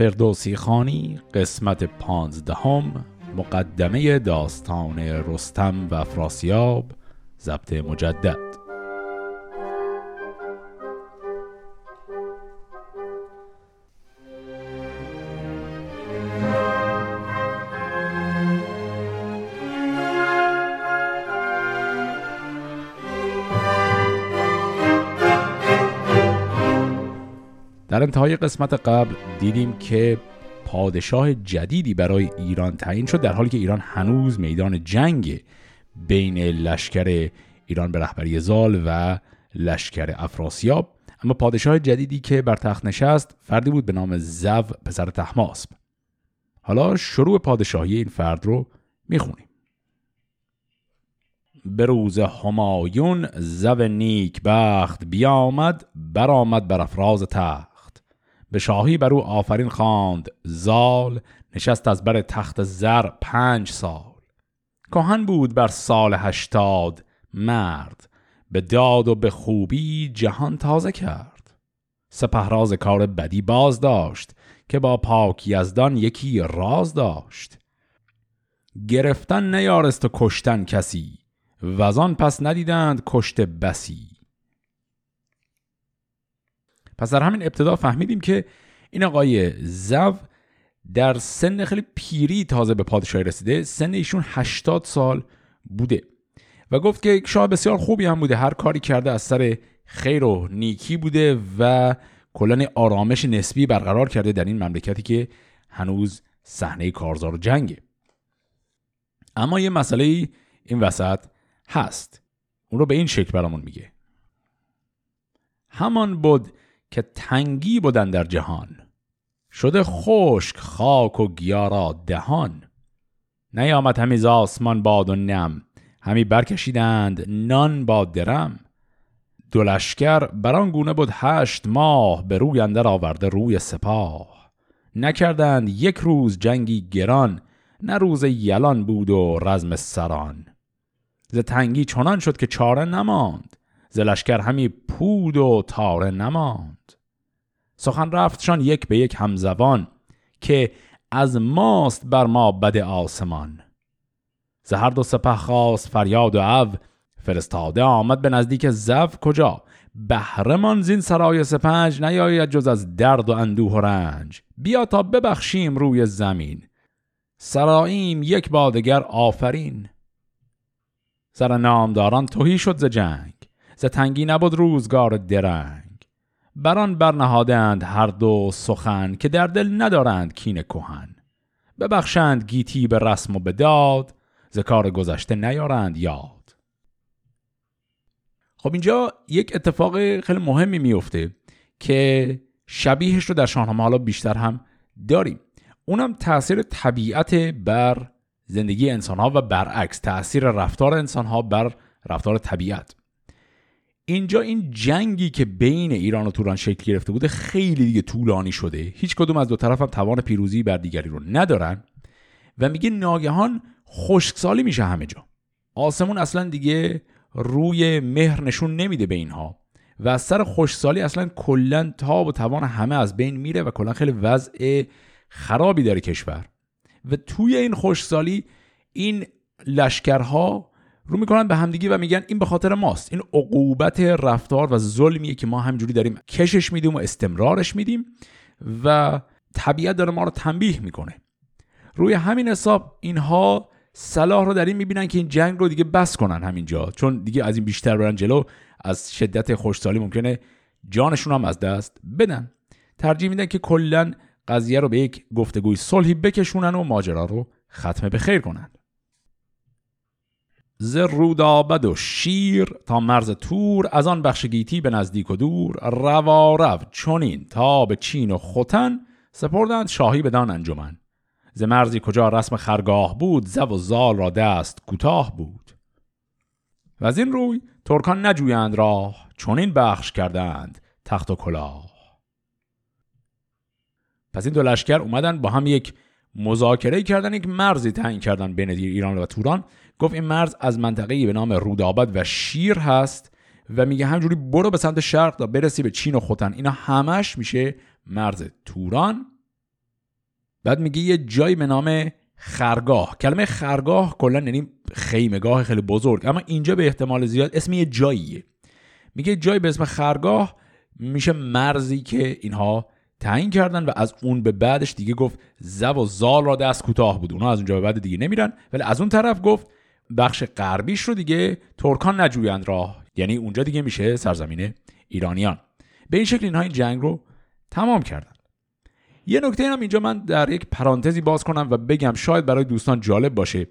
فردوسی خانی قسمت پانزدهم مقدمه داستان رستم و افراسیاب ضبط مجدد. انتهای قسمت قبل دیدیم که پادشاه جدیدی برای ایران تعیین شد در حالی که ایران هنوز میدان جنگ بین لشکر ایران به رهبری زال و لشکر افراسیاب. اما پادشاه جدیدی که بر تخت نشست فردی بود به نام زو پسر تحماسب. حالا شروع پادشاهی این فرد رو می‌خونیم. به روز همایون زو نیک بخت بیامد برآمد بر افراز تخت. به شاهی بر او آفرین خواند. زال نشست از بر تخت زر پنج سال. کهن بود بر سال هشتاد. مرد به داد و به خوبی جهان تازه کرد. سپهراز کار بدی باز داشت که با پاک یزدان یکی راز داشت. گرفتن نیارست و کشتن کسی. وزان پس ندیدند کشت بسی. پس در همین ابتدا فهمیدیم که این آقای زو در سن خیلی پیری تازه به پادشاهی رسیده. سن ایشون 80 سال بوده. و گفت که شاه بسیار خوبی هم بوده. هر کاری کرده از سر خیر و نیکی بوده و کلن آرامش نسبی برقرار کرده در این مملکتی که هنوز صحنه کارزار جنگه. اما یه مسئله این وسط هست. اون رو به این شکل برامون میگه. همان بود که تنگی بودن در جهان. شده خشک خاک و گیارا دهان. نیامد همی ز آسمان باد و نم. همی برکشیدند نان با درم. دلشکر بران گونه بود هشت ماه به روی اندر آورده روی سپاه. نکردند یک روز جنگی گران نه روز یلان بود و رزم سران. ز تنگی چنان شد که چاره نماند. ز لشکر همی پود و تاره نماند. سخن رفتشان یک به یک همزبان که از ماست بر ما بد آسمان. زهر دو سپه خواست فریاد و او فرستاده آمد به نزدیک زف کجا؟ بهرمان زین سرای سپنج نیاید جز از درد و اندوه و رنج. بیا تا ببخشیم روی زمین. سراییم یک بادگر آفرین. سر نامداران توهی شد ز جنگ. ز تنگی نبود روزگار درنگ. بران برنهادند هر دو سخن که در دل ندارند کین کهن. ببخشند گیتی به رسم و به داد ز کار گذشته نیارند یاد. خب اینجا یک اتفاق خیلی مهمی میفته که شبیهش رو در شاهنامه حالا بیشتر هم داریم. اونم تاثیر طبیعت بر زندگی انسان ها و برعکس تاثیر رفتار انسان ها بر رفتار طبیعت. اینجا این جنگی که بین ایران و توران شکل گرفته بوده خیلی دیگه طولانی شده. هیچ کدوم از دو طرف هم توان پیروزی بر دیگری رو ندارن و میگه ناگهان خشکسالی میشه همه جا. آسمون اصلا دیگه روی مهر نشون نمیده به اینها و از سر خوشسالی اصلا کلا تاب و توان همه از بین میره و کلا خیلی وضع خرابی داره کشور. و توی این خوشسالی این لشکرها رو می‌کنن به همدیگه و میگن این به خاطر ماست. این عقوبت رفتار و ظلمیه که ما همجوری داریم کشش میدیم و استمرارش میدیم و طبیعت داره ما رو تنبیه می‌کنه. روی همین حساب اینها صلاح رو در این می‌بینن که این جنگ رو دیگه بس کنن همینجا. چون دیگه از این بیشتر برن جلو از شدت خوشسالی ممکنه جانشون هم از دست بدن. ترجیح میدن که کلا قضیه رو به یک گفتگوی صلحی بکشونن و ماجرا رو ختم به خیر کنن. ز رودابد و شیر تا مرز تور از آن بخش گیتی به نزدیک و دور روارو چونین تا به چین و خوتن سپردند شاهی بدان انجمن. ز مرزی کجا رسم خرگاه بود زو و زال را دست کوتاه بود. و از این روی ترکان نجویند راه چونین بخش کردند تخت و کلاه. پس این دو لشکر اومدن با هم یک مذاکره کردن یک مرزی تعیین کردن بین ایران و توران. گفت این مرز از منطقه به نام روداباد و شیر هست و میگه همجوری برو به سمت شرق تا برسی به چین و خوتن. اینا همش میشه مرز توران. بعد میگه یه جایی به نام خرگاه. کلمه خرگاه کلا یعنی خیمگاه خیلی بزرگ. اما اینجا به احتمال زیاد اسم یه جاییه. میگه جایی به اسم خرگاه میشه مرزی که اینها تعیین کردن و از اون به بعدش دیگه گفت زو و زال را دست کوتاه بود. اونا از اونجا به بعد دیگه نمیرن. ولی از اون طرف گفت بخش غربیش رو دیگه ترکان نجویند راه. یعنی اونجا دیگه میشه سرزمین ایرانیان. به این شکل اینها این جنگ رو تمام کردن. یه نکته هم اینجا من در یک پرانتزی باز کنم و بگم شاید برای دوستان جالب باشه.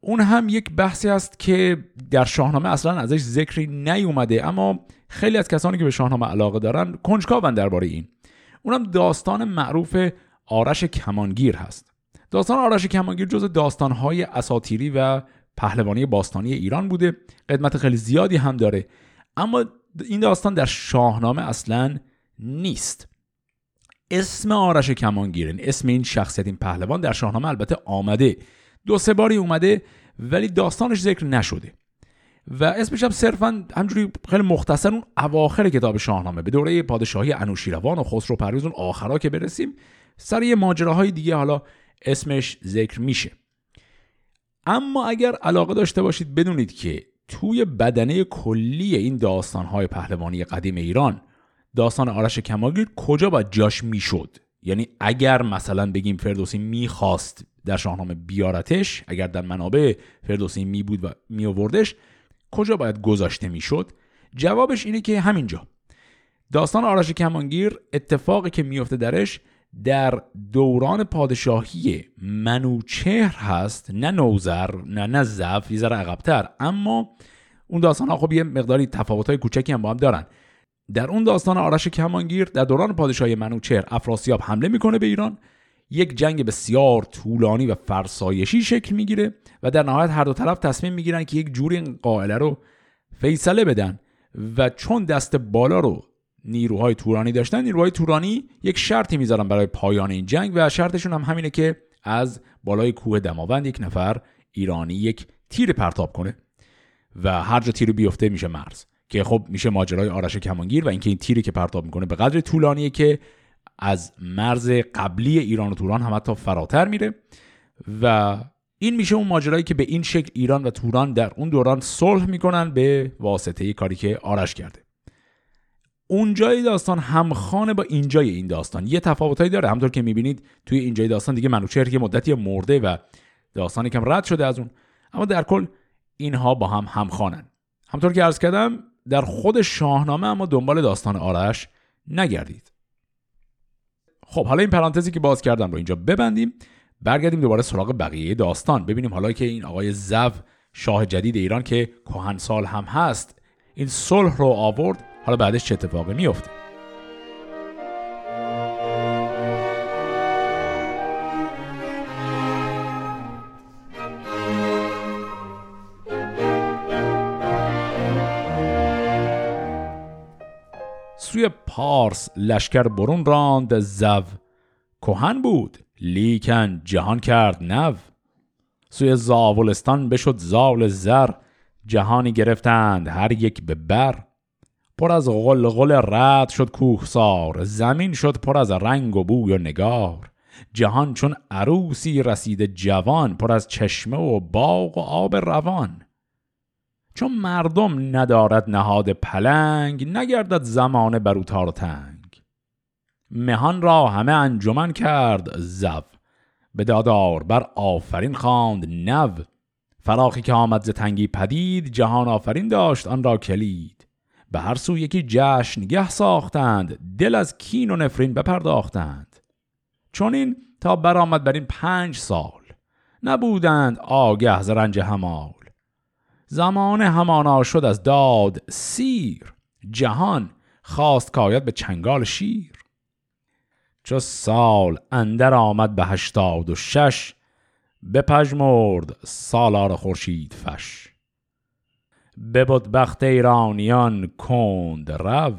اون هم یک بحثی است که در شاهنامه اصلا ازش ذکری نیومده اما خیلی از کسانی که به شاهنامه علاقه دارن کنجکاون درباره این. اونم داستان معروف آرش کمانگیر هست. داستان آرش کمانگیر جز داستانهای اساتیری و پهلوانی باستانی ایران بوده. قدمت خیلی زیادی هم داره. اما این داستان در شاهنامه اصلا نیست. اسم آرش کمانگیر اسم این شخصیت این پهلوان در شاهنامه البته آمده. دو سه باری اومده ولی داستانش ذکر نشده. و اسمش هم صرفا همجوری خیلی مختصر اون اواخر کتاب شاهنامه به دوره پادشاهی انوشیروان و خسرو پرویز اون آخرا که برسیم سر یه ماجراهای دیگه حالا اسمش ذکر میشه. اما اگر علاقه داشته باشید بدونید که توی بدنه کلی این داستانهای پهلوانی قدیم ایران داستان آرش کمالگیر کجا باید جاش می‌شد؟ یعنی اگر مثلا بگیم فردوسی می‌خواست در شاهنامه بیارتش اگر در منابع فردوسی می بود و می آوردش کجا باید گذاشته می‌شد؟ جوابش اینه که همینجا. داستان آرش کمانگیر اتفاقی که میفته درش در دوران پادشاهی منوچهر هست. نه نوزر نه نه زف یه ذره عقبتر. اما اون داستان ها خب یه مقداری تفاوت های کوچکی هم با هم دارن. در اون داستان آرش کمانگیر در دوران پادشاهی منوچهر افراسیاب حمله می‌کنه به ایران. یک جنگ بسیار طولانی و فرسایشی شکل می‌گیره و در نهایت هر دو طرف تصمیم می‌گیرن که یک جوری این قائله رو فیصله بدن و چون دست بالا رو نیروهای تورانی داشتن نیروهای تورانی یک شرطی می‌ذارن برای پایان این جنگ و شرطشون هم همینه که از بالای کوه دماوند یک نفر ایرانی یک تیر پرتاب کنه و هر جا تیر بیفته میشه مرز که خب میشه ماجرای آرش کمانگیر و اینکه این تیری که پرتاب می‌کنه به قدر طولانیه که از مرز قبلی ایران و توران هم حتی فراتر میره و این میشه اون ماجرایی که به این شکل ایران و توران در اون دوران صلح می‌کنن به واسطه کاری که آرش کرده. اونجای داستان همخانه با اینجای این داستان. یه تفاوتایی داره. همطور که می‌بینید توی اینجای داستان دیگه منوچهر که مدتی مرده و داستان کم رد شده از اون. اما در کل اینها با هم همخوانن همطور که عرض کردم در خود شاهنامه اما دنبال داستان آرش نگردید. خب حالا این پرانتزی که باز کردم رو اینجا ببندیم. برگردیم دوباره سراغ بقیه داستان. ببینیم حالا که این آقای زو شاه جدید ایران که کهنسال هم هست این صلح رو آورد. حالا بعدش چه اتفاقی میفته سوی پارس لشکر برون راند زو. کهن بود لیکن جهان کرد نو. سوی زاولستان بشد زال زر جهانی گرفتند هر یک به بر. پر از غل رد شد کوهسار زمین شد پر از رنگ و بوی و نگار. جهان چون عروسی رسید جوان پر از چشمه و باغ و آب روان. چون مردم ندارد نهاد پلنگ نگردد زمان برو تار تنگ. مهان را همه انجمن کرد زو. به دادار بر آفرین خواند نو. فراخی که آمد ز تنگی پدید جهان آفرین داشت آن را کلید. به هر سو یکی جشن گه ساختند دل از کین و نفرین بپرداختند. چون این تا برآمد بر این پنج سال. نبودند آگه ز رنج همال. زمان همانا شد از داد سیر جهان خواست کاید به چنگال شیر. چو سال اندر آمد به هشتاد و شش بپژمرد سالار خورشید فش. ببد بخت ایرانیان کند رو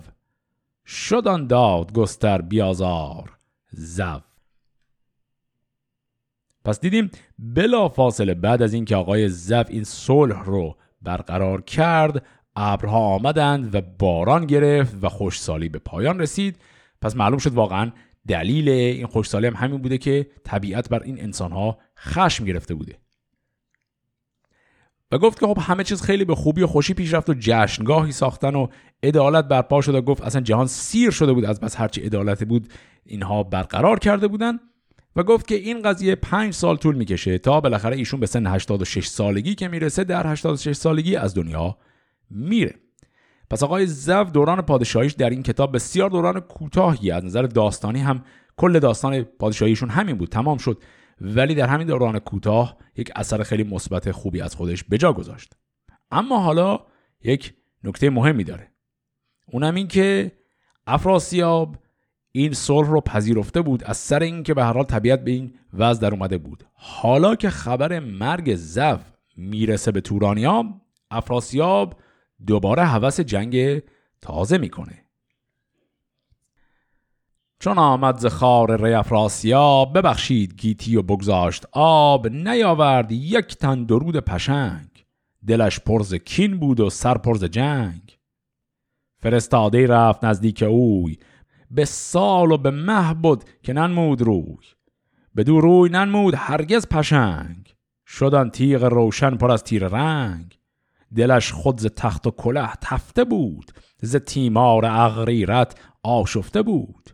شدان داد گستر بیازار زو. پس دیدیم بلا فاصله بعد از اینکه آقای زف این صلح رو برقرار کرد ابرها آمدند و باران گرفت و خوشسالی به پایان رسید. پس معلوم شد واقعا دلیل این خوشسالی هم همین بوده که طبیعت بر این انسانها خشم گرفته بوده. و گفت که خب همه چیز خیلی به خوبی و خوشی پیش رفت و جشنگاهی ساختن و عدالت برپا شد و گفت اصلا جهان سیر شده بود از بس هرچی عدالت بود اینها برقرار کرده بودن. و گفت که این قضیه پنج سال طول می‌کشه تا بالاخره ایشون به سن 86 سالگی که می‌رسه در 86 سالگی از دنیا میره. پس آقای زو دوران پادشاهیش در این کتاب بسیار دوران کوتاهی از نظر داستانی هم کل داستان پادشاهیشون همین بود تمام شد. ولی در همین دوران کوتاه یک اثر خیلی مثبت خوبی از خودش به جا گذاشت. اما حالا یک نکته مهمی داره. اونم این که افراسیاب این صلح رو پذیرفته بود از سر اینکه به هر حال طبیعت به این وضع در اومده بود. حالا که خبر مرگ زو می‌رسه به تورانیا افراسیاب دوباره هوس جنگ تازه می‌کنه. چون آمد ز خار ری افراسیاب ببخشید گیتی و بگذاشت آب نیاورد یک تن درود پشنگ. دلش پرز کین بود و سر پرز جنگ. فرستاده رفت نزدیک اوی. به سال و به مه بود که ننمود روی. به دو روی ننمود هرگز پشنگ. شدن تیغ روشن پر از تیر رنگ. دلش خود ز تخت و کله تفته بود. ز تیمار اغریرت آشفته بود.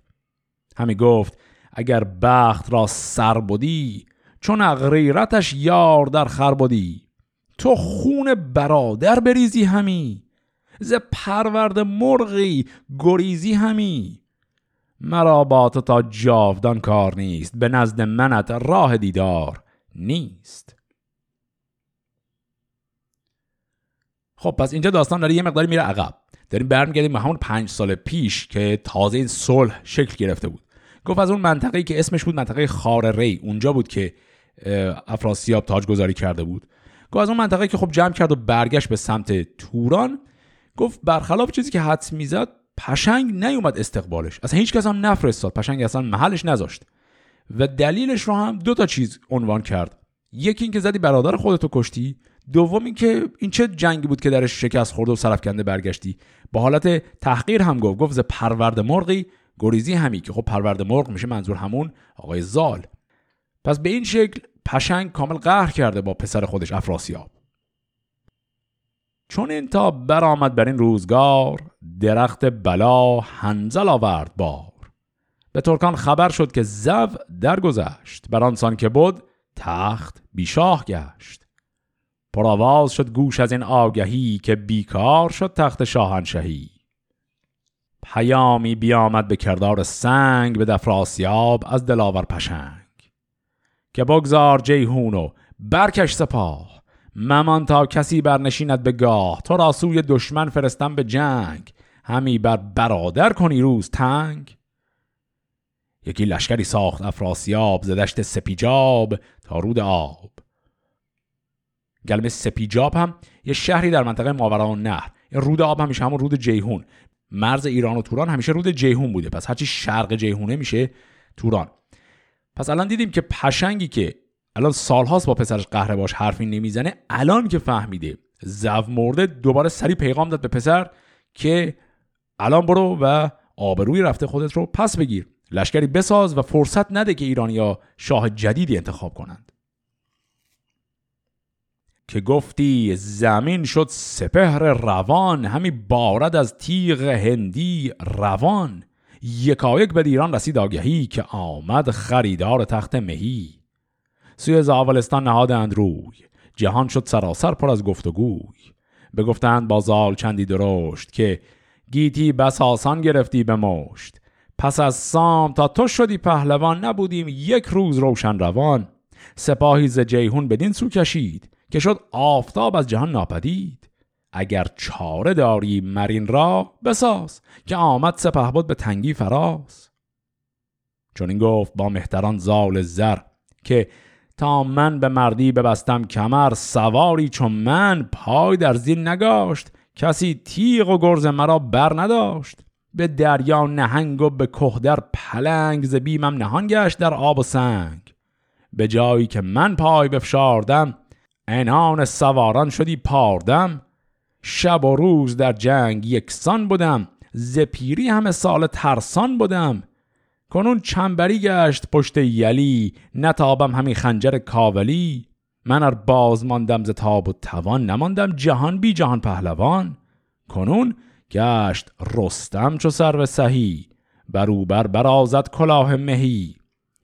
همی گفت اگر بخت را سر بودی چون اغریرتش یار در خر بودی تو خون برادر بریزی همی. ز پرورد مرغی گریزی همی. مرا با تو تا جاودان کار نیست به نزد منت راه دیدار نیست. خب پس اینجا داستان داره یه مقداری میره عقب. داریم برمیگردیم به همون پنج سال پیش که تازه این صلح شکل گرفته بود. گفت از اون منطقه‌ای که اسمش بود منطقه خار ری اونجا بود که افراسیاب تاج گذاری کرده بود. گفت از اون منطقه که خب جمع کرد و برگشت به سمت توران گفت برخلاف چیزی که حدس می‌زد پشنگ نیومد استقبالش. اصلا هیچ کس هم نفرستاد. پشنگ اصلا محلش نذاشت. و دلیلش رو هم دو تا چیز عنوان کرد. یکی اینکه زدی برادر خودتو کشتی. دوم اینکه این چه جنگی بود که درش شکست خورده و سرفکنده برگشتی. با حالت تحقیر هم گفت. گفت ز پرورد مرغی گریزی همی که. خب پرورد مرغ میشه منظور همون آقای زال. پس به این شکل پشنگ کامل قهر کرده با پسر خودش افراسیاب. چون این تا برآمد بر این روزگار درخت بلا هنزل آورد بار. به ترکان خبر شد که زو درگذشت بر آنسان که بود تخت بیشاه گشت. پرآواز شد گوش از این آگهی که بیکار شد تخت شاهنشهی پیامی بیامد به کردار سنگ به دفراسیاب از دلاور پشنگ. که بگذار جیهون و برکش سپاه ممان تا کسی برنشیند به گاه. تو را سوی دشمن فرستم به جنگ. همی بر برادر کنی روز تنگ. یکی لشکری ساخت افراسیاب زدشت سپیجاب تا رود آب. گلم سپیجاب هم یه شهری در منطقه ماوراءالنهر. رود آب همیشه همون رود جیهون. مرز ایران و توران همیشه رود جیهون بوده. پس هرچی شرق جیهونه میشه توران. پس الان دیدیم که پشنگی که الان سالهاست با پسرش قهره باش حرفی نمی‌زنه. الان که فهمیده زو مرده دوباره سری پیغام داد به پسر که الان برو و آبروی رفته خودت رو پس بگیر. لشکری بساز و فرصت نده که ایرانیا شاه جدیدی انتخاب کنند. که گفتی زمین شد سپهر روان همی بارد از تیغ هندی روان. یکایک به ایران رسید آگهی که آمد خریدار تخت مهی. سوی زاولستان نهادند روی. جهان شد سراسر پر از گفتگوی بگفتند با زال چندی درشت که گیتی بس آسان گرفتی به مشت. پس از سام تا تو شدی پهلوان نبودیم یک روز روشن روان. سپاهی ز جیهون بدین سو کشید که شد آفتاب از جهان ناپدید. اگر چاره داری مرین را بساز که آمد سپه بود به تنگی فراز. چون این گفت با مهتران زال زر که تا من به مردی ببستم کمر سواری چون من پای در زیر نگاشت. کسی تیغ و گرز مرا بر نداشت. به دریا نهنگ و به کهدر پلنگ ز بیمم نهان گشت در آب و سنگ. به جایی که من پای بفشاردم انان سواران شدی پاردم. شب و روز در جنگ یکسان بودم. ز پیری همه سال ترسان بودم. کنون چنبری گشت پشت یلی نتابم همی خنجر کاولی. من ار باز ماندم ز تاب و توان نماندم جهان بی جهان پهلوان. کنون گشت رستم چو سر سهی بروبر برازد کلاه مهی.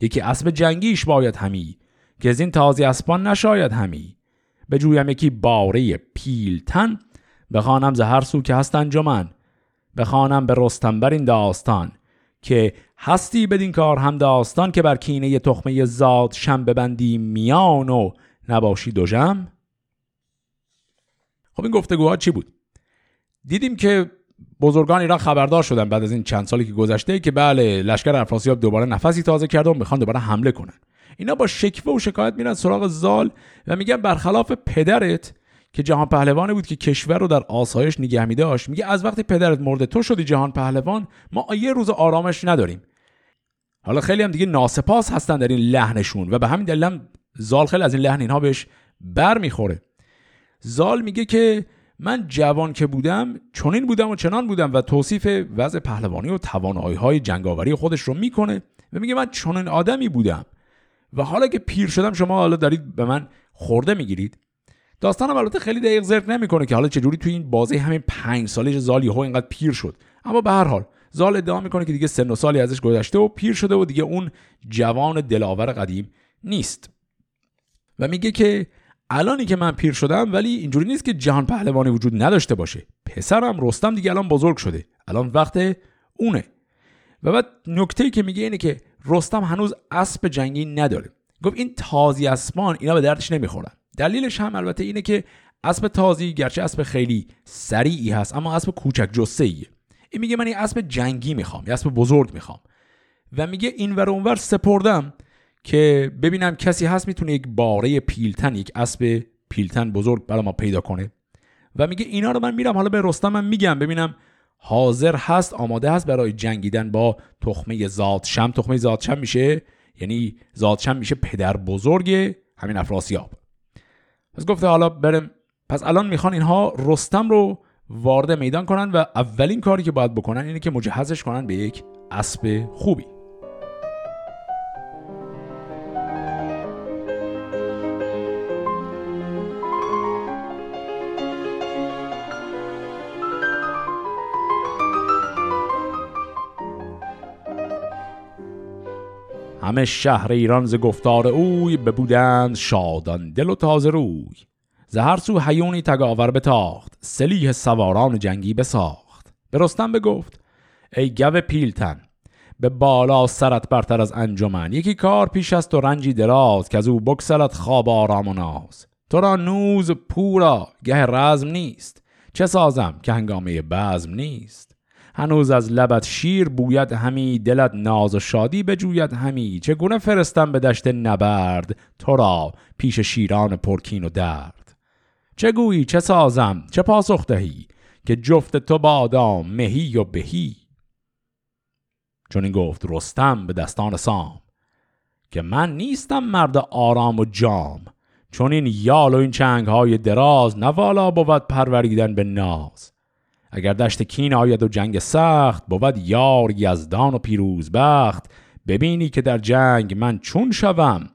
یکی اسب جنگیش باید همی که از این تازی اسبان نشاید همی. جویم یکی باره پیلتن بخوانم ز هر سو که هست انجمن بخوانم به رستم بر این داستان که هستی بدین کار هم داستان که بر کینه تخمه زاد شم ببندی میان و نباشی دو جم خب این گفتگوها چی بود؟ دیدیم که بزرگان ایران خبردار شدن بعد از این چند سالی که گذشته که بله لشکر افراسیاب دوباره نفسی تازه کرده و می‌خوان دوباره حمله کنن. اینا با شکوه و شکایت میرن سراغ زال و میگن برخلاف پدرت که جهان پهلوانی بود که کشور رو در آسایش نگه می داشت میگه از وقتی پدرت مرده تو شدی جهان پهلوان ما یه روز آرامش نداریم. حالا خیلی هم دیگه ناسپاس هستن در این لحنشون و به همین دلیل زال خیلی از این لحن اینها بهش بر می‌خوره زال میگه که من جوان که بودم چنین بودم و چنان بودم و توصیف وضع پهلوانی و توانایی های جنگاوری خودش رو می‌کنه و میگه من چنین آدمی بودم. و حالا که پیر شدم شما حالا دارید به من خورده می‌گیرید. داستانم البته خیلی دقیق زرد نمی‌کنه که حالا چجوری توی این بازی همین پنج ساله زال یهو اینقدر پیر شد. اما به هر حال زال ادعا می‌کنه که دیگه سن و سالی ازش گذشته و پیر شده و دیگه اون جوان دلاور قدیم نیست. و میگه که الانی که من پیر شدم ولی اینجوری نیست که جهان پهلوانی وجود نداشته باشه. پسرم رستم دیگه الان بزرگ شده. الان وقت اونه. و بعد نکته که میگه اینه که رستم هنوز اسب جنگی نداره. گفت این تازی اسبان اینا به دردش نمی‌خورن. دلیلش هم البته اینه که اسب تازی گرچه اسب خیلی سریعی هست اما اسب کوچک جسه ایه این میگه من این اسب جنگی می‌خوام یه اسب بزرگ می‌خوام. و میگه این ور اونور سپردم که ببینم کسی هست می‌تونه یک باره پیلتن یک اسب پیلتن بزرگ برای ما پیدا کنه. و میگه اینا رو من میرم حالا به رستمم میگم ببینم حاضر هست آماده هست برای جنگیدن با تخمه زادشم تخمه زادشم میشه یعنی زادشم میشه پدر بزرگ همین افراسیاب. پس گفته حالا برم پس الان می‌خوان اینها رستم رو وارد میدان کنن و اولین کاری که باید بکنن اینه که مجهزش کنن به یک اسب خوبی. همه شهر ایران ز گفتار اوی ببودند شادان دل و تازه روی. ز هر سو حیونی تگاور بتاخت. سلیح سواران جنگی بساخت. به رستم بگفت ای گو پیلتن به بالا سرت برتر از انجمن. یکی کار پیش است و رنجی دراز که از او بکسلت خواب آرام و ناز. تو را نوز پورا گه رزم نیست. چه سازم که هنگامه بزم نیست؟ هنوز از لبت شیر بوید همی دلت ناز و شادی بجوید همی. چگونه فرستم به دشت نبرد؟ تو را پیش شیران پرکین و درد. چه گویی؟ چه سازم؟ چه پاسخ دهی که جفت تو بادا مهی و بهی؟ چون این گفت رستم به دستان سام که من نیستم مرد آرام و جام چون این یال و این چنگ های دراز نوالا بود پروریدن به ناز. اگر دشت کین آید و جنگ سخت بود یار یزدان و پیروز بخت. ببینی که در جنگ من چون شوم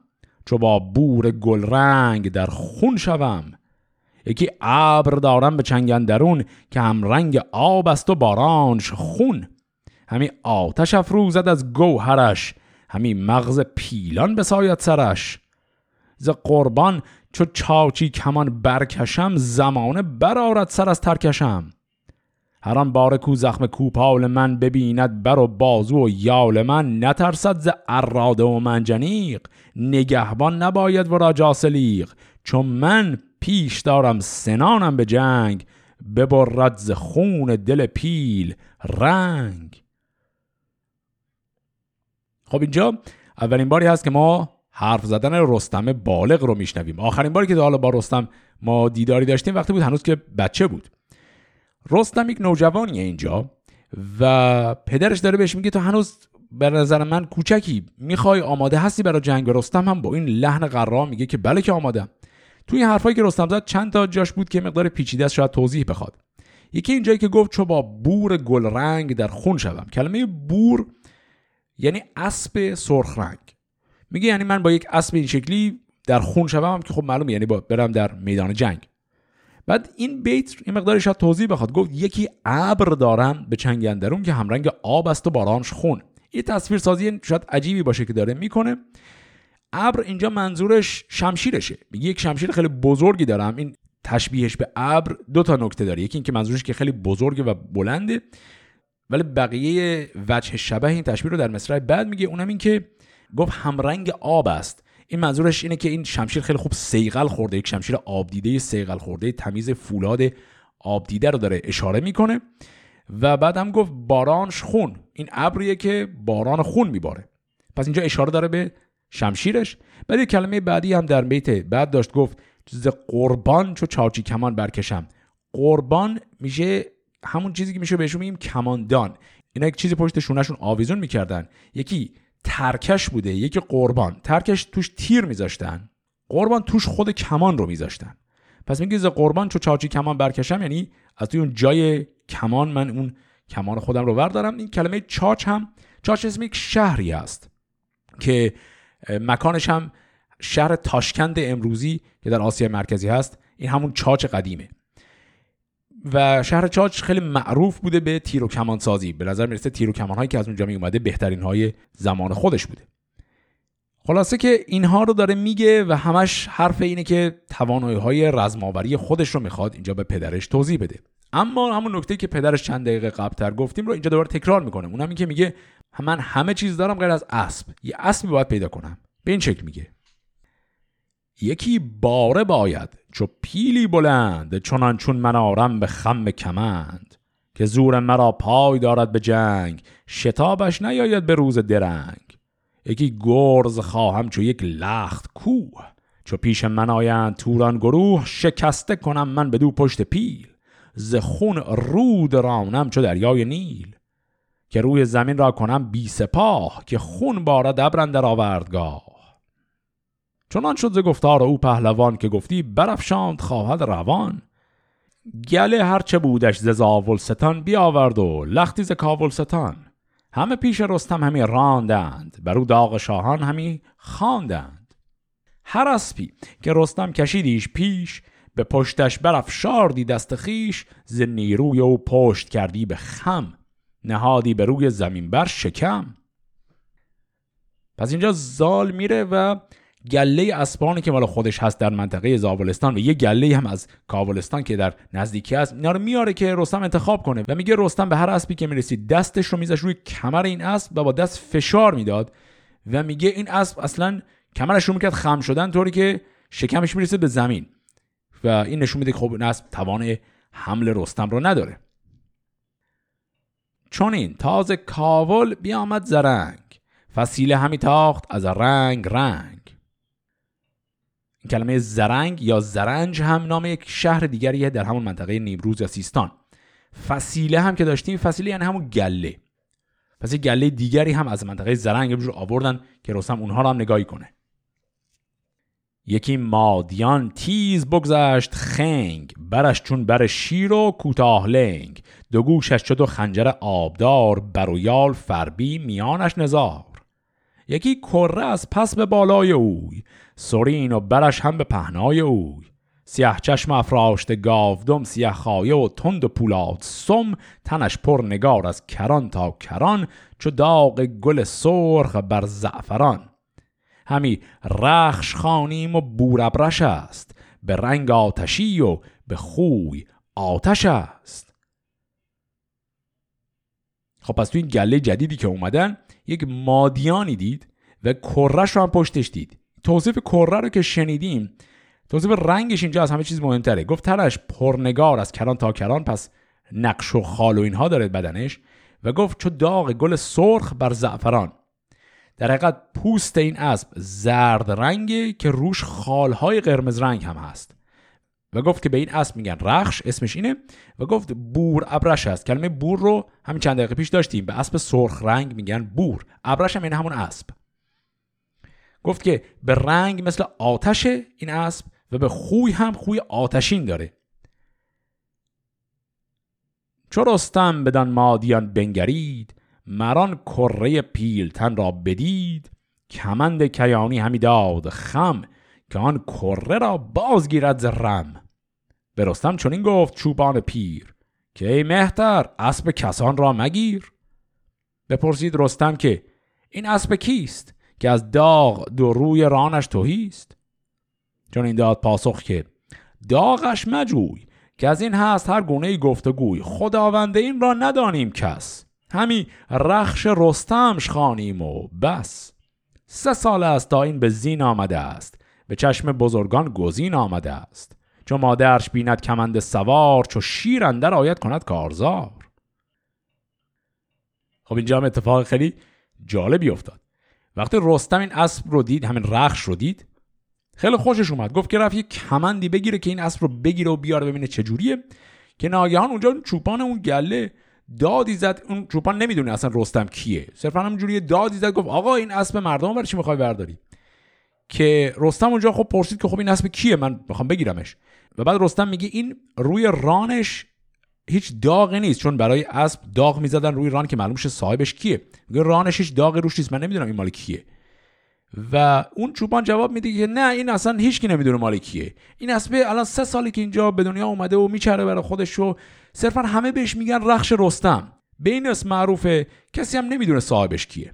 چو با بور گل رنگ در خون شوم. یکی ابر دارم به چنگندرون که هم رنگ آب است و بارانش خون. همی آتش افروزد از گوهرش همی مغز پیلان بساید سرش. ز قربان چو چاچی کمان برکشم زمانه برارد سر از ترکشم. هر آن بار کو زخم کوپال من ببیند بر و بازو و یال من نترسد ز اراده و منجنیق. نگهبان نباید و را جاسلیق چون من پیش دارم سنانم به جنگ ببرد ز خون دل پیل رنگ. خب اینجا اولین باری هست که ما حرف زدن رستم بالغ رو میشنویم. آخرین باری که حالا با رستم ما دیداری داشتیم وقتی بود هنوز که بچه بود. رستم یک نوجوانیه اینجا و پدرش داره بهش میگه تو هنوز به نظر من کوچکی می‌خوای آماده هستی برای جنگ رستم؟ هم با این لحن قرار میگه که بله که آمادم. توی این حرفایی که رستم زد چند تا جاش بود که مقدار پیچیده است شاید توضیح بخواد. یکی اینجایی که گفت چو با بور گل رنگ در خون شوم. کلمه بور یعنی اسب سرخ رنگ. میگه یعنی من با یک اسب این شکلی در خون شوم که خب معلومه یعنی با برم در میدان جنگ. بعد این بیت این مقدار شاید توضیح بخواد. گفت یکی ابر دارم به چنگ اندرون که همرنگ آب است و بارانش خون. این تصویر سازی شاید عجیبی باشه که داره می‌کنه. ابر اینجا منظورش شمشیرشه. میگه یک شمشیر خیلی بزرگی دارم. این تشبیهش به ابر دو تا نکته داره. یکی اینکه منظورش که خیلی بزرگه و بلنده ولی بقیه وجه شبه این تشبیه رو در مصرع بعد میگه. اونم این که گفت همرنگ آب است. این منظورش اینه که این شمشیر خیلی خوب سیغل خورده. یک شمشیر آب دیده سیغل خورده. تمیز فولاد آب دیده رو داره اشاره می‌کنه. و بعد هم گفت بارانش خون. این ابریه که باران خون میباره. پس اینجا اشاره داره به شمشیرش. بعد کلمه بعدی هم در بیت بعد داشت گفت چیز قربان چو چاچی کمان برکشم. قربان میشه همون چیزی که میشه بهشون میگیم کماندان. اینا یک چیزی پشت شونشون آویزون می‌کردن. یکی ترکش بوده یکی قربان. ترکش توش تیر میذاشتن. قربان توش خود کمان رو میذاشتن. پس میگه ز قربان چو چاچی کمان برکشم یعنی از توی اون جای کمان من اون کمان خودم رو وردارم. این کلمه چاچ هم چاچ اسم یک شهری است که مکانش هم شهر تاشکند امروزی که در آسیا مرکزی هست. این همون چاچ قدیمه. و شهر چاچ خیلی معروف بوده به تیر و کمان سازی. به نظر می‌رسه تیر و کمان هایی که از اونجا می اومده بهترین های زمان خودش بوده. خلاصه که اینها رو داره میگه و همش حرف اینه که توانایی های رزماوری خودش رو می‌خواد اینجا به پدرش توضیح بده. اما همون نکته که پدرش چند دقیقه قبلتر گفتیم رو اینجا دوباره تکرار می‌کنه. اونم این که میگه من همه چیز دارم غیر از اسب. یه اسبی باید پیدا کنم. به این شکل میگه. یکی باره باید چو پیلی بلند چنان چون من آرم به خم کمند. که زور مرا پای دارد به جنگ شتابش نیاید به روز درنگ. یکی گرز خواهم چو یک لخت کوه. چو پیش من آیند توران گروه شکسته کنم من به دو پشت پیل. ز خون رود رانم چو دریای نیل. که روی زمین را کنم بی سپاه که خون بارد ابرن در آوردگاه. چنان شد ز گفتار او پهلوان که گفتی برافشاند خواهد روان. گله هرچه بودش ز زاولستان بیاورد و لختی ز کاولستان. همه پیش رستم همی راندند بر او داغ شاهان همی خواندند. هر اسپی که رستم کشیدیش پیش به پشتش برافشاردی دست خیش ز نیروی او پشت کردی به خم. نهادی به روی زمین بر شکم. پس اینجا زال میره و گله اسپانی که مال خودش هست در منطقه زابلستان و یه گله هم از کابلستان که در نزدیکی است اینا رو میاره که رستم انتخاب کنه و میگه رستم به هر اسبی که می‌رسید دستش رو میذاش روی کمر این اسب و با دست فشار می‌داد و میگه این اسب اصلا کمرش رو می‌کرد خم شدن طوری که شکمش می‌رسه به زمین و این نشون میده که خب این اسب توان حمل رستم رو نداره. چون این تازه کاول بیامد زرنگ فسیله همی تاخت از رنگ رنگ. کلمه زرنگ یا زرنج هم نام یک شهر دیگریه در همون منطقه نیمروز یا سیستان. فسیله هم که داشتیم فسیله یعنی همون گله. پس یک گله دیگری هم از منطقه زرنگ رو آوردن که رستم اونها رو هم نگاهی کنه. یکی مادیان تیز بگذشت خنگ برش چون بر شیر و کوتاه لنگ. دو گوشش شد و خنجر آبدار بر و یال فربی میانش نزار. یکی کره از پس به بالای اوی سرین و برش هم به پهنای اوی. سیاه چشم افراشته گاودم سیاه خایه و تند و پولاد سم. تنش پر نگار از کران تا کران چو داغ گل سرخ بر زعفران. همی رخش خانیم و بوربرش است. به رنگ آتشی و به خوی آتش است. خب پس تو این گله جدیدی که اومدن یک مادیانی دید و کرش رو هم پشتش دید. توصیف کره رو که شنیدیم توصیف رنگش اینجا از همه چیز مهمتره. گفت ترش پرنگار از کران تا کران پس نقش و خال و اینها داره بدنش. و گفت چو داغ گل سرخ بر زعفران. در حقیقت پوست این اسب زرد رنگه که روش خالهای قرمز رنگ هم هست. و گفت که به این اسب میگن رخش اسمش اینه. و گفت بور ابرش هست کلمه بور رو همین چند دقیقه پیش داشتیم. به اسب سرخ رنگ میگن بور. ابرش هم این همون اسب. گفت که به رنگ مثل آتش این اسب و به خوی هم خوی آتشین داره. چو رستم بدان مادیان بنگرید مران کره پیلتن را بدید کمند کیانی همی داد خم که آن کره را بازگیرد ز رم. به رستم چنین گفت چوبان پیر که ای مهتر اسب کسان را مگیر. بپرسید رستم که این اسب کیست که از داغ دو روی رانش توهیست چون این داد پاسخ که داغش مجوی که از این هست هر گونه گفتگوی. خداونده این را ندانیم کس. همی رخش رستمش خانیم و بس. سه سال است تا این به زین آمده است. به چشم بزرگان گزین آمده است. چو مادرش بیند کمند سوار چو شیر اندر آید کند کارزار. خب اینجا هم اتفاق خیلی جالبی افتاد. وقتی رستم این اسب رو دید همین رخش رو دید خیلی خوشش اومد. گفت که رفت یه کمندی بگیره که این اسب رو بگیره و بیاره ببینه چجوریه که ناگهان اونجا چوپان اون گله دادی زد اون چوپان نمی‌دونه اصلا رستم کیه. صرفا همونجوری دادی زد گفت آقا این اسب مردم برای چی می‌خوای برداری؟ که رستم اونجا خب پرسید که خب این اسب کیه؟ من می‌خوام بگیرمش. و بعد رستم میگه این روی رانش هیچ داغی نیست چون برای اسب داغ می‌زدن روی ران که معلوم شه صاحبش کیه. میگه رانش هیچ داغی روش نیست. من نمی‌دونم این مال کیه. و اون چوپان جواب میده که نه این اصلا هیچکی نمی‌دونه مال کیه. این اسب الان سه سالی که اینجا به دنیا اومده و میچره برای خودش و صرفا همه بهش میگن رخش رستم. به این اسم معروفه کسی هم نمی‌دونه صاحبش کیه.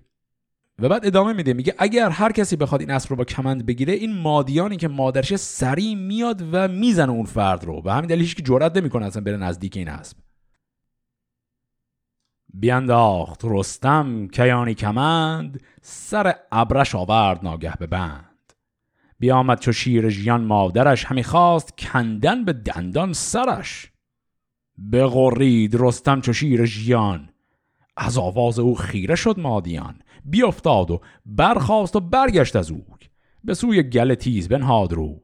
و بعد ادامه میده میگه اگر هر کسی بخواد این اسب رو با کمند بگیره این مادیانی که مادرش سریع میاد و می‌زنه اون فرد رو. و همین دلیل که جرئت نمی‌کنه اصلا بره نزدیک این اسب بیانداخت رستم کیانی کمند سر ابرش آورد ناگه به بند. بیامد چو شیر ژیان مادرش همی خواست کندن به دندان سرش. بغرید رستم چو شیر ژیان. از آواز او خیره شد مادیان. بیافتاد و برخاست و برگشت از او به سوی گل تیز بنهاد روی.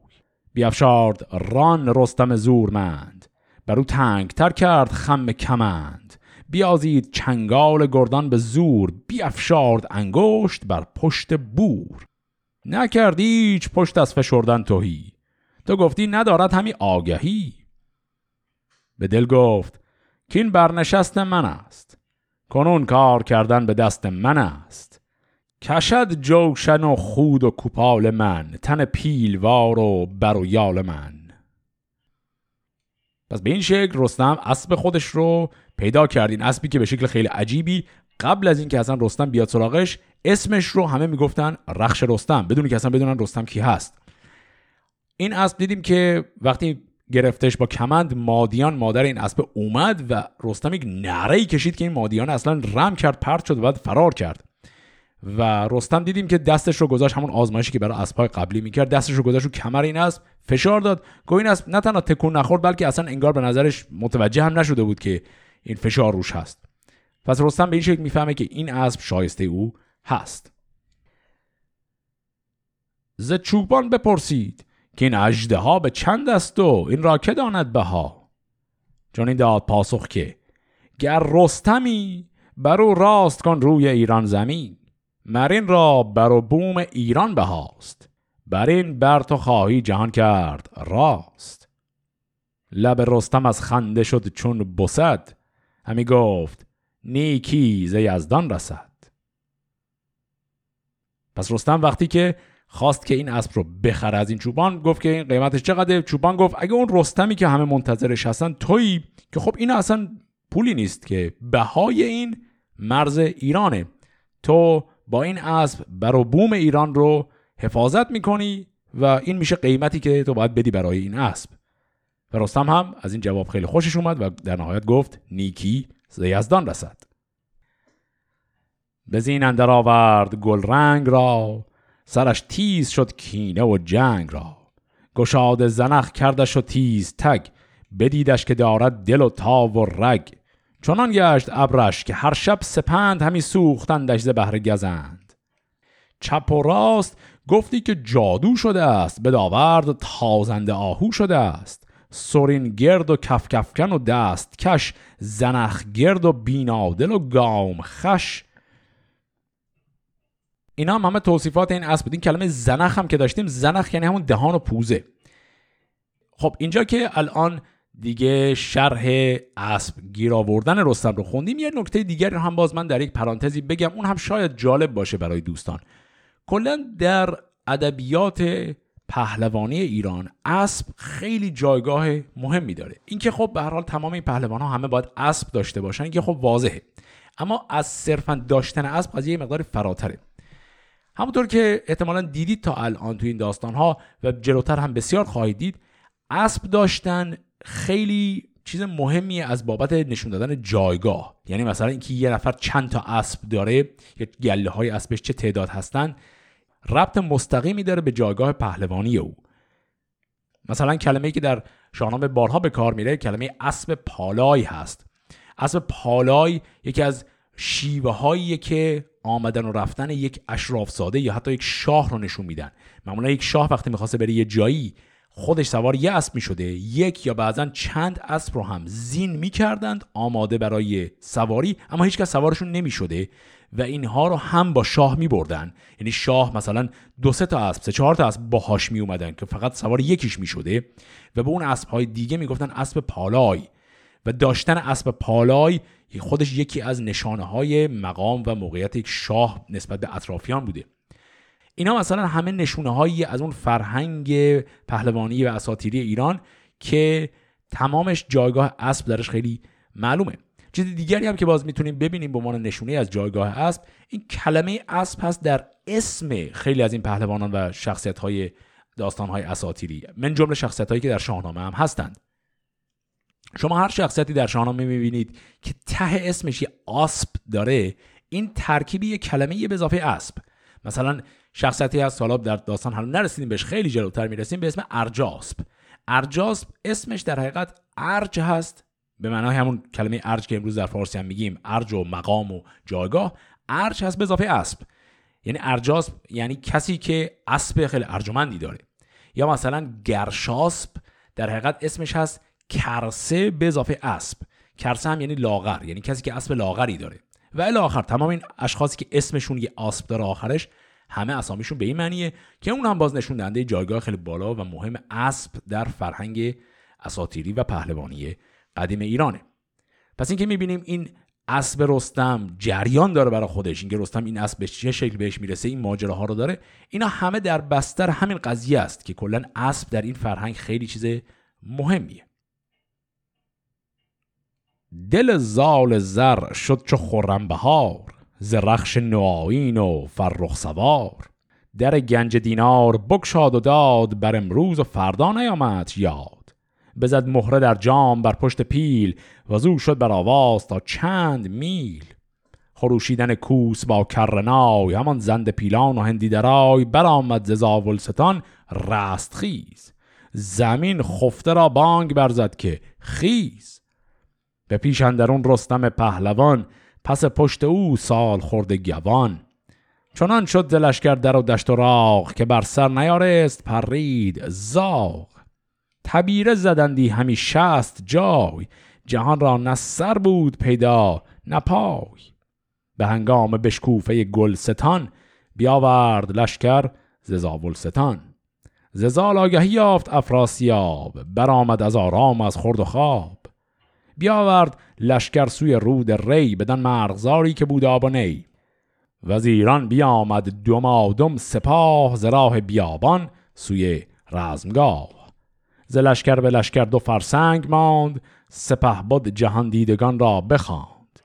بیافشارد ران رستم زورمند. بر او تر کرد خم کمند. بیازید چنگال گردان به زور بیافشارد انگشت بر پشت بور. نکردی هیچ پشت از فشردن توهی تو گفتی ندارد همی آگهی. به دل گفت که این برنشست من است کنون کار کردن به دست من است. کشد جوشن و خود و کوپال من تن پیلوار و بر و یال من. پس به این شکل رستم اسب خودش رو پیدا کردین. اسبی که به شکل خیلی عجیبی قبل از اینکه اصلا رستم بیاد سراغش اسمش رو همه می‌گفتن رخش رستم بدون که اصلا بدونن رستم کی هست. این اسب دیدیم که وقتی گرفتش با کمند مادیان مادر این اسب اومد و رستم یک نره کشید که این مادیان اصلا رم کرد پرت شد و بعد فرار کرد. و رستم دیدیم که دستش رو گذاشت همون آزمایشی که برای اسبای قبلی می‌کرد. دستش رو گذاشت رو کمر این اسب فشار داد. گویا این اسب نه تنها تکون نخورد بلکه اصلا انگار به نظرش متوجه هم نشده بود که این فشار روش هست. پس رستم به این شکل می‌فهمه که این اسب شایسته او هست. ز چوبان بپرسید که این اجده ها به چند است و این را که داند بها؟ چون این داد پاسخ که گر رستمی برو راست کن روی ایران زمین مرین را بر بوم ایران بهاست. بر این بر تو خواهی جهان کرد راست. لب رستم از خنده شد چون بسد. همی گفت نیکی ز یزدان رسد. پس رستم وقتی که خواست که این اسب رو بخره از این چوبان گفت که این قیمتش چقدر چوبان گفت اگه اون رستمی که همه منتظرش هستن تویی که خب این اصلا پولی نیست که بهای این مرز ایرانه. تو با این اسب بر بوم ایران رو حفاظت می‌کنی و این میشه قیمتی که تو باید بدی برای این اسب. و رستم هم از این جواب خیلی خوشش اومد و در نهایت گفت نیکی ز یزدان رسد. به زین اندر آورد گل رنگ را سرش تیز شد کینه و جنگ را. گشاد زنخ کردش و تیز تگ بدیدش که دارد دل و تاو و رگ. چنان گشت ابرش که هر شب سپند همی سوختندش ز بهر گزند. چپ و راست گفتی که جادو شده است به داورد تازنده آهو شده است. سرین گرد و کفکفکن و دست کش زنخ گرد و بینادل و گام خش اینا هم همه توصیفات این اسب بود. این کلمه زنخ هم که داشتیم زنخ یعنی همون دهان و پوزه. خب اینجا که الان دیگه شرح اسب گیر آوردن رستم رو خوندیم یه نکته دیگری هم باز من در یک پرانتزی بگم. اون هم شاید جالب باشه برای دوستان. کلا در ادبیات پهلوانی ایران اسب خیلی جایگاه مهمی داره. اینکه خب به هر حال تمام این پهلوان همه باید اسب داشته باشن که خب واضحه. اما از صرفا داشتن اسب قضیه مقدار فراتره. همونطور که احتمالا دیدید تا الان تو این داستان ها و جلوتر هم بسیار خواهید دید اسب داشتن خیلی چیز مهمی از بابت نشون دادن جایگاه. یعنی مثلا اینکه یه نفر چند تا اسب داره یا گله های اسبش چه تعداد هستن ربط مستقیمی داره به جایگاه پهلوانی او. مثلا کلمه که در شاهنامه بارها به کار میره کلمه اسب پالای هست. اسب پالای یکی از شیوه هایی که آمدن و رفتن یک اشراف ساده یا حتی یک شاه رو نشون میدن. معمولا یک شاه وقتی می‌خواسته بره یه جایی خودش سوار یه اسب می‌شده. یک یا بعضا چند اسب رو هم زین می‌کردند آماده برای سواری اما هیچکس سوارشون نمی‌شده و اینها رو هم با شاه می بردن یعنی شاه مثلا دو سه تا اسب سه چهار تا اسب باهاش می اومدن که فقط سوار یکیش می شده و به اون اسب های دیگه می گفتن اسب پالای. و داشتن اسب پالای خودش یکی از نشانه های مقام و موقعیت یک شاه نسبت به اطرافیان بوده. اینا مثلا همه نشونه هایی از اون فرهنگ پهلوانی و اساتیری ایران که تمامش جایگاه اسب درش خیلی معلومه. چیز دیگری هم که باز می‌تونیم ببینیم به عنوان نشونه از جایگاه اسب این کلمه اسب هست در اسم خیلی از این پهلوانان و شخصیت های داستان های اساتیری من جمله شخصیت هایی که در شاهنامه هم هستند. شما هر شخصیتی در شاهنامه می‌بینید که ته اسمش یه اسب داره این ترکیبی کلمه به اضافه اسب. مثلا شخصیتی از سالاب در داستان حالا نرسیدیم بهش خیلی جلوتر می‌رسیم. به اسم ارجاسب ارجاسب اسمش در حقیقت ارج هست. به معنای همون کلمه ارج که امروز در فارسی هم میگیم. ارج و مقام و جایگاه. ارج هست به اضافه اسب. یعنی ارجاسب یعنی کسی که اسب خیلی ارجمندی داره. یا مثلا گرشاسب در حقیقت اسمش هست کرسه به اضافه اسب. کرسه هم یعنی لاغر یعنی کسی که اسب لاغری داره. و الی آخر تمام این اشخاصی که اسمشون یه اسب داره آخرش همه اسامیشون به این معنیه که اون هم باز نشون دهنده جایگاه خیلی بالا و مهم اسب در فرهنگ اساتیری و پهلوانی قدیم ایرانه. پس اینکه می‌بینیم این اسب رستم جریان داره برای خودش اینکه رستم این اسب به چه شکل بهش می‌رسه این ماجراها رو داره اینا همه در بستر همین قضیه است که کلا اسب در این فرهنگ خیلی چیز مهمیه. دل زال زر شد چو خرم بهار ز رخش نوآیین و فرخ سوار. در گنج دینار بکشاد و داد بر امروز و فردا نیامد یاد. بزد مهره در جام بر پشت پیل و زو شد بر آواز تا چند میل. خروشیدن کوس با کرنای همان زند پیلان و هندی درای برآمد ز زاولستان رستخیز زمین خفته را بانگ برزد که خیز. به پیش اندرون رستم پهلوان پس پشت او سال خورده گوان. چنان شد دلشگر در و دشت و راغ که بر سر نیارست پرید زاغ. تبیره زدندی همی شست جای جهان را نه سر بود پیدا نه پای. به هنگام بشکوفه گلستان بیاورد لشکر ززاولستان ززال آگهی یافت افراسیاب برآمد از آرام از خورد و خواب. بیاورد لشکر سوی رود ری بدن مرغزاری که بود آب و نی. وزیران بیامد دومادم سپاه ز بیابان سوی رزمگاه. ز لشکر به لشکر دو فرسنگ ماند سپه بود جهان دیدگان را بخواند.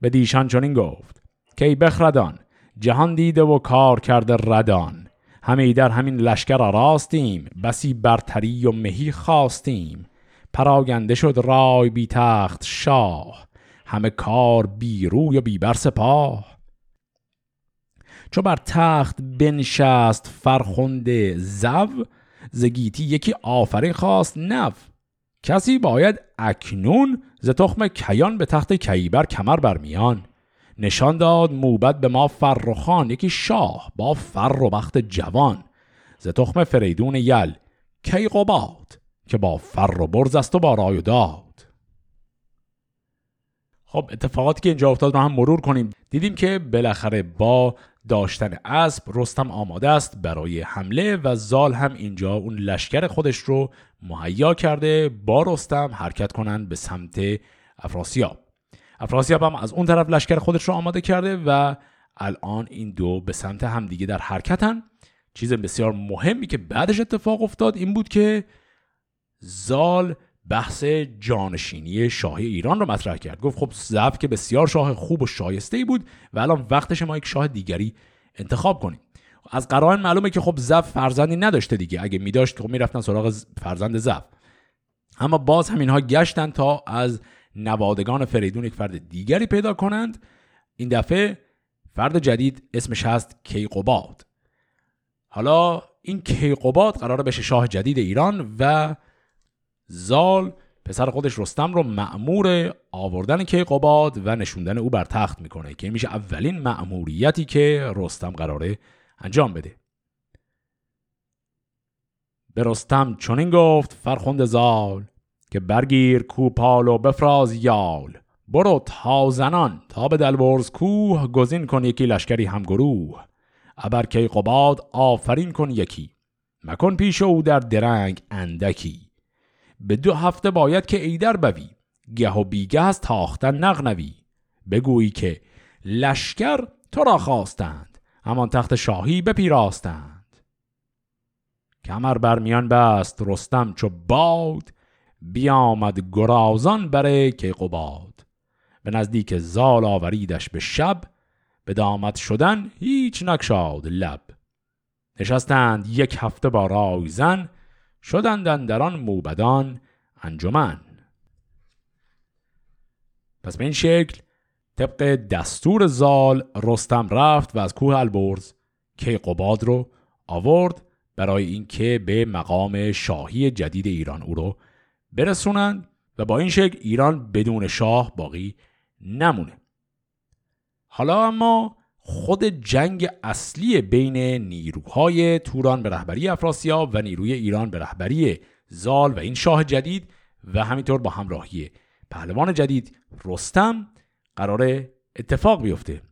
به دیشان چنین گفت کی بخردان جهان دیده و کار کرده ردان. همه در همین لشکر راستیم بسی برتری و مهی خواستیم. پراگنده شد رای بی تخت شاه. همه کار بی روی و بی بر سپاه چو بر تخت بنشست فرخنده زو زگیتی یکی آفرین خواست نف کسی باید اکنون ز تخم کیان به تخت کیبر کمر برمیان نشان داد موبت به ما فرخان یکی شاه با فر و بخت جوان. ز تخم فریدون یل کی قباد که با فر و برز است و با رای و داد. خب اتفاقاتی که اینجا افتاد رو هم مرور کنیم. دیدیم که بالاخره با داشتن اسب رستم آماده است برای حمله و زال هم اینجا اون لشکر خودش رو مهیا کرده با رستم حرکت کنند به سمت افراسیاب. افراسیاب هم از اون طرف لشکر خودش رو آماده کرده و الان این دو به سمت همدیگه در حرکتن. چیز بسیار مهمی که بعدش اتفاق افتاد این بود که زال بحث جانشینی شاهی ایران رو مطرح کرد. گفت خب زف که بسیار شاه خوب و شایسته ای بود و الان وقتش ما یک شاه دیگری انتخاب کنیم. از قرائن معلومه که خب زف فرزندی نداشته دیگه. اگه میداشت خب می‌رفتن سراغ فرزند زف اما باز هم اینها گشتن تا از نوادگان فریدون یک فرد دیگری پیدا کنند. این دفعه فرد جدید اسمش هست کیقوباد. حالا این کیقوباد قراره بشه شاه جدید ایران و زال پسر خودش رستم رو معمور آوردن کیقوباد و نشوندن او بر تخت می‌کنه که میشه اولین معموریتی که رستم قراره انجام بده. به رستم چنین گفت فرخوند زال که برگیر کوپال و بفراز یال. برو تا زنان تا به دلورز کوه گزین کن یکی لشکری هم گروه ابر کیقوباد آفرین کن یکی مکن پیش او در درنگ اندکی. به دو هفته باید که ایدر بوی گه و بیگه از تاختن نغنوی. بگویی که لشکر تو را خواستند. همان تخت شاهی بپیراستند. کمر برمیان بست رستم چو باد. بیامد گرازان بره که قباد. به نزدیک زال آوریدش به شب. به دامت شدن هیچ نکشاد لب. نشستند یک هفته با رایزن شدند در آن موبدان انجمن. پس به این شکل طبق دستور زال رستم رفت و از کوه البرز کیقوباد رو آورد برای اینکه به مقام شاهی جدید ایران او رو برسونند و با این شکل ایران بدون شاه باقی نمونه. حالا اما خود جنگ اصلی بین نیروهای توران به رهبری افراسیاب و نیروی ایران به رهبری زال و این شاه جدید و همینطور با همراهی پهلوان جدید رستم قرار اتفاق بیفته.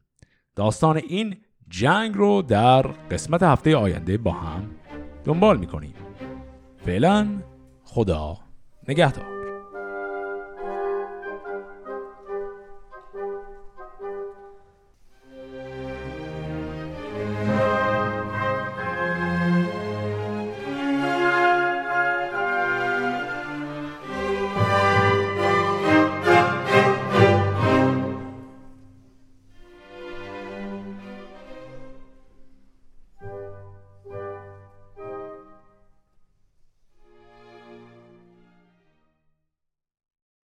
داستان این جنگ رو در قسمت هفته آینده با هم دنبال می‌کنیم. فعلا خدا نگهدار.